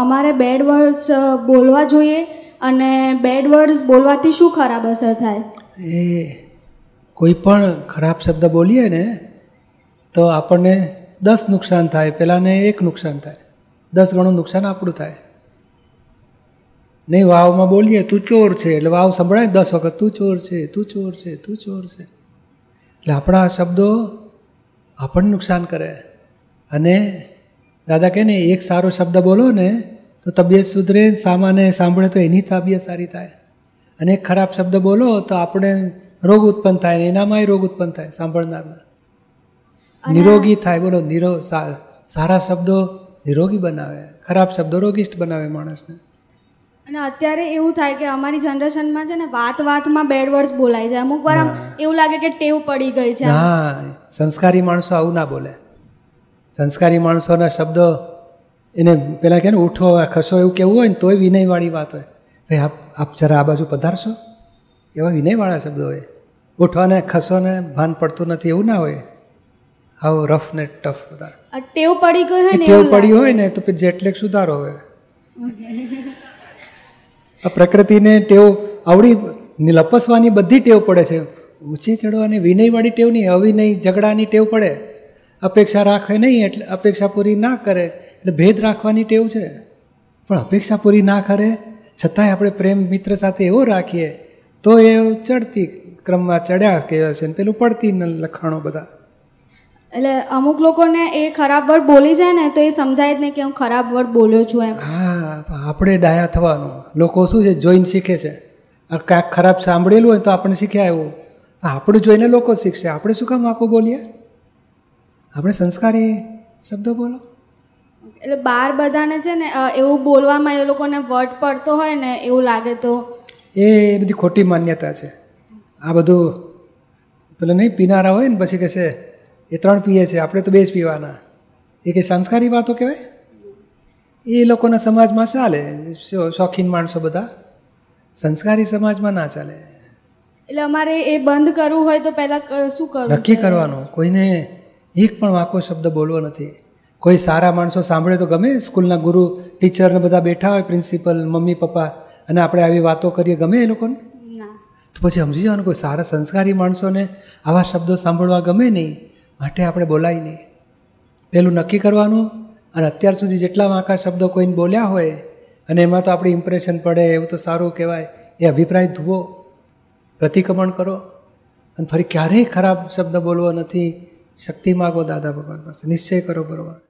અમારે bed words બોલવા જોઈએ અને બેડ વર્ડ્સ બોલવાથી શું ખરાબ અસર થાય? એ કોઈ પણ ખરાબ શબ્દ બોલીએ ને, તો આપણને દસ નુકસાન થાય. પહેલાંને એક નુકસાન થાય. દસ ગણું નુકસાન આપણું થાય. નહીં, વાવમાં બોલીએ, તું ચોર છે. એટલે વાવ સંભળાય, દસ વખત તું ચોર છે, તું ચોર છે, તું ચોર છે. એટલે આપણા શબ્દો આપણને નુકસાન કરે. અને દાદા કહે ને એક સારો શબ્દ બોલો ને તો તબિયત સુધરે સામાન્ય સાંભળે તો એની તબિયત સારી થાય. અને એક ખરાબ શબ્દ બોલો તો આપણે રોગ ઉત્પન્ન થાય એનામાંય રોગ ઉત્પન્ન થાય સાંભળનારના નિરોગી થાય. બોલો નિરો સારા શબ્દો નિરોગી બનાવે ખરાબ શબ્દો રોગિષ્ટ બનાવે માણસને. અને અત્યારે એવું થાય કે અમારી જનરેશનમાં છે ને વાત વાતમાં બેડ વર્ડ્સ બોલાય છે. અમુક વાર આમ એવું લાગે કે ટેવ પડી ગઈ છે. હા સંસ્કારી માણસો આવું ના બોલે. સંસ્કારી માણસોના શબ્દો એને પેલા કહે ને ઉઠો ખસો એવું કેવું હોય ને તોય વિનયવાળી વાત હોય. ભાઈ આપ આપ જરા આ બાજુ પધારશો. એવા વિનયવાળા શબ્દો હોય. ઉઠવાને ખસોને ભાન પડતું નથી એવું ના હોય. હાવ રફ ને ટફ બધા ટેવ પડી ગઈ હોય ને ટેવ પડી હોય ને તો પછી જેટલેક સુધારો હોય આ પ્રકૃતિને ટેવ આવડી લપસવાની બધી ટેવ પડે છે. ઊંચી ચડવાની વિનયવાળી ટેવ નહીં અવિનય ઝઘડાની ટેવ પડે. અપેક્ષા રાખે નહીં એટલે અપેક્ષા પૂરી ના કરે એટલે ભેદ રાખવાની ટેવ છે. પણ અપેક્ષા પૂરી ના કરે છતાંય આપણે પ્રેમ મિત્ર સાથે એવો રાખીએ તો એ ચડતી ક્રમમાં ચડ્યા કહેવાય છે ને પેલું પડતી લખાણો બધા. એટલે અમુક લોકોને એ ખરાબ વર્ડ બોલી જાય ને તો એ સમજાય જ નહીં કે હું ખરાબ વર્ડ બોલ્યો છું એમ. હા આપણે ડાયા થવાનું. લોકો શું છે જોઈને શીખે છે. કાંઈક ખરાબ સાંભળેલું હોય તો આપણે શીખ્યા એવું આપણું જોઈને લોકો શીખશે. આપણે શું કામ આખું બોલીએ? આપણે સંસ્કારી શબ્દો બોલો? એટલે બાર બધાને છે ને એવું બોલવામાં એ લોકોને વટ પડતો હોય ને એવું લાગે તો. એ બધી ખોટી માન્યતા છે. આ બધું પેલો નહીં પીનારા હોય ને પછી કહેશે એ ત્રણ પીએ છે આપણે તો બે જ પીવાના. એ કંઈ સંસ્કારી વાતો કહેવાય? એ લોકોના સમાજમાં ચાલે શોખીન માણસો બધા. સંસ્કારી સમાજમાં ના ચાલે. એટલે અમારે એ બંધ કરવું હોય તો પહેલાં શું કરવું નક્કી કરવાનું. કોઈને એક પણ વાંકો શબ્દ બોલવો નથી. કોઈ સારા માણસો સાંભળે તો ગમે. સ્કૂલના ગુરુ ટીચરને બધા બેઠા હોય પ્રિન્સિપલ મમ્મી પપ્પા અને આપણે આવી વાતો કરીએ ગમે એ લોકોને? તો પછી સમજી જવાનું કોઈ સારા સંસ્કારી માણસોને આવા શબ્દો સાંભળવા ગમે નહીં. માટે આપણે બોલાય નહીં. પેલું નક્કી કરવાનું અને અત્યાર સુધી જેટલા વાંકા શબ્દો કોઈને બોલ્યા હોય અને એમાં તો આપણી ઇમ્પ્રેશન પડે એવું તો સારું કહેવાય એ અભિપ્રાય ધુવો. પ્રતિક્રમણ કરો. અને ફરી ક્યારેય ખરાબ શબ્દ બોલવો નથી. શક્તિ માગો દાદા ભગવાન પાસે. નિશ્ચય કરો બરોબર.